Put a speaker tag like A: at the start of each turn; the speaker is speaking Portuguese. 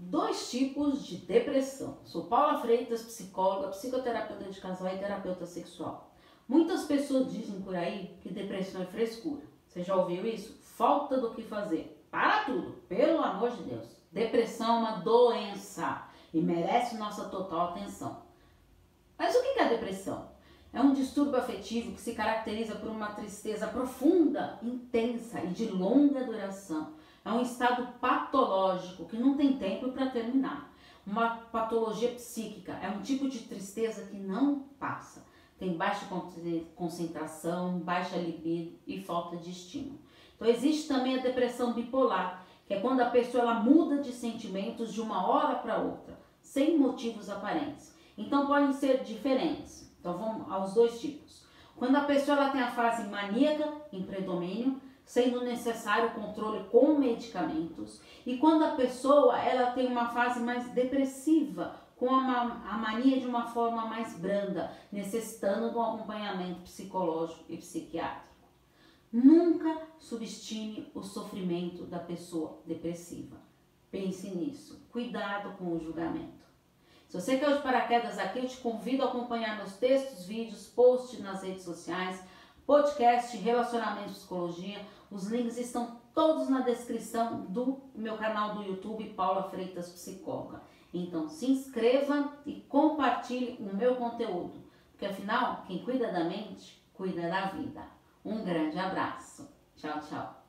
A: dois tipos de depressão. Sou Paula Freitas, psicóloga, psicoterapeuta de casal e terapeuta sexual. Muitas pessoas dizem por aí que depressão é frescura. Você já ouviu isso? Falta do que fazer. Para tudo, pelo amor de Deus. Depressão é uma doença e merece nossa total atenção. Mas o que é a depressão? É um distúrbio afetivo que se caracteriza por uma tristeza profunda, intensa e de longa duração. É um estado patológico que não tem tempo para terminar. Uma patologia psíquica é um tipo de tristeza que não passa. Tem baixa concentração, baixa libido e falta de estímulo. Então existe também a depressão bipolar, que é quando a pessoa ela muda de sentimentos de uma hora para outra, sem motivos aparentes. Então podem ser diferentes. Então vamos aos dois tipos. Quando a pessoa ela tem a fase maníaca em predomínio, sendo necessário controle com medicamentos, e quando a pessoa ela tem uma fase mais depressiva, com a, a mania de uma forma mais branda, necessitando de um acompanhamento psicológico e psiquiátrico. Nunca subestime o sofrimento da pessoa depressiva. Pense nisso. Cuidado com o julgamento. Se você caiu de paraquedas aqui, eu te convido a acompanhar meus textos, vídeos, posts nas redes sociais, podcast Relacionamento e Psicologia. Os links estão todos na descrição do meu canal do YouTube, Paula Freitas Psicóloga. Então se inscreva e compartilhe o meu conteúdo, porque afinal, quem cuida da mente, cuida da vida. Um grande abraço. Tchau, tchau.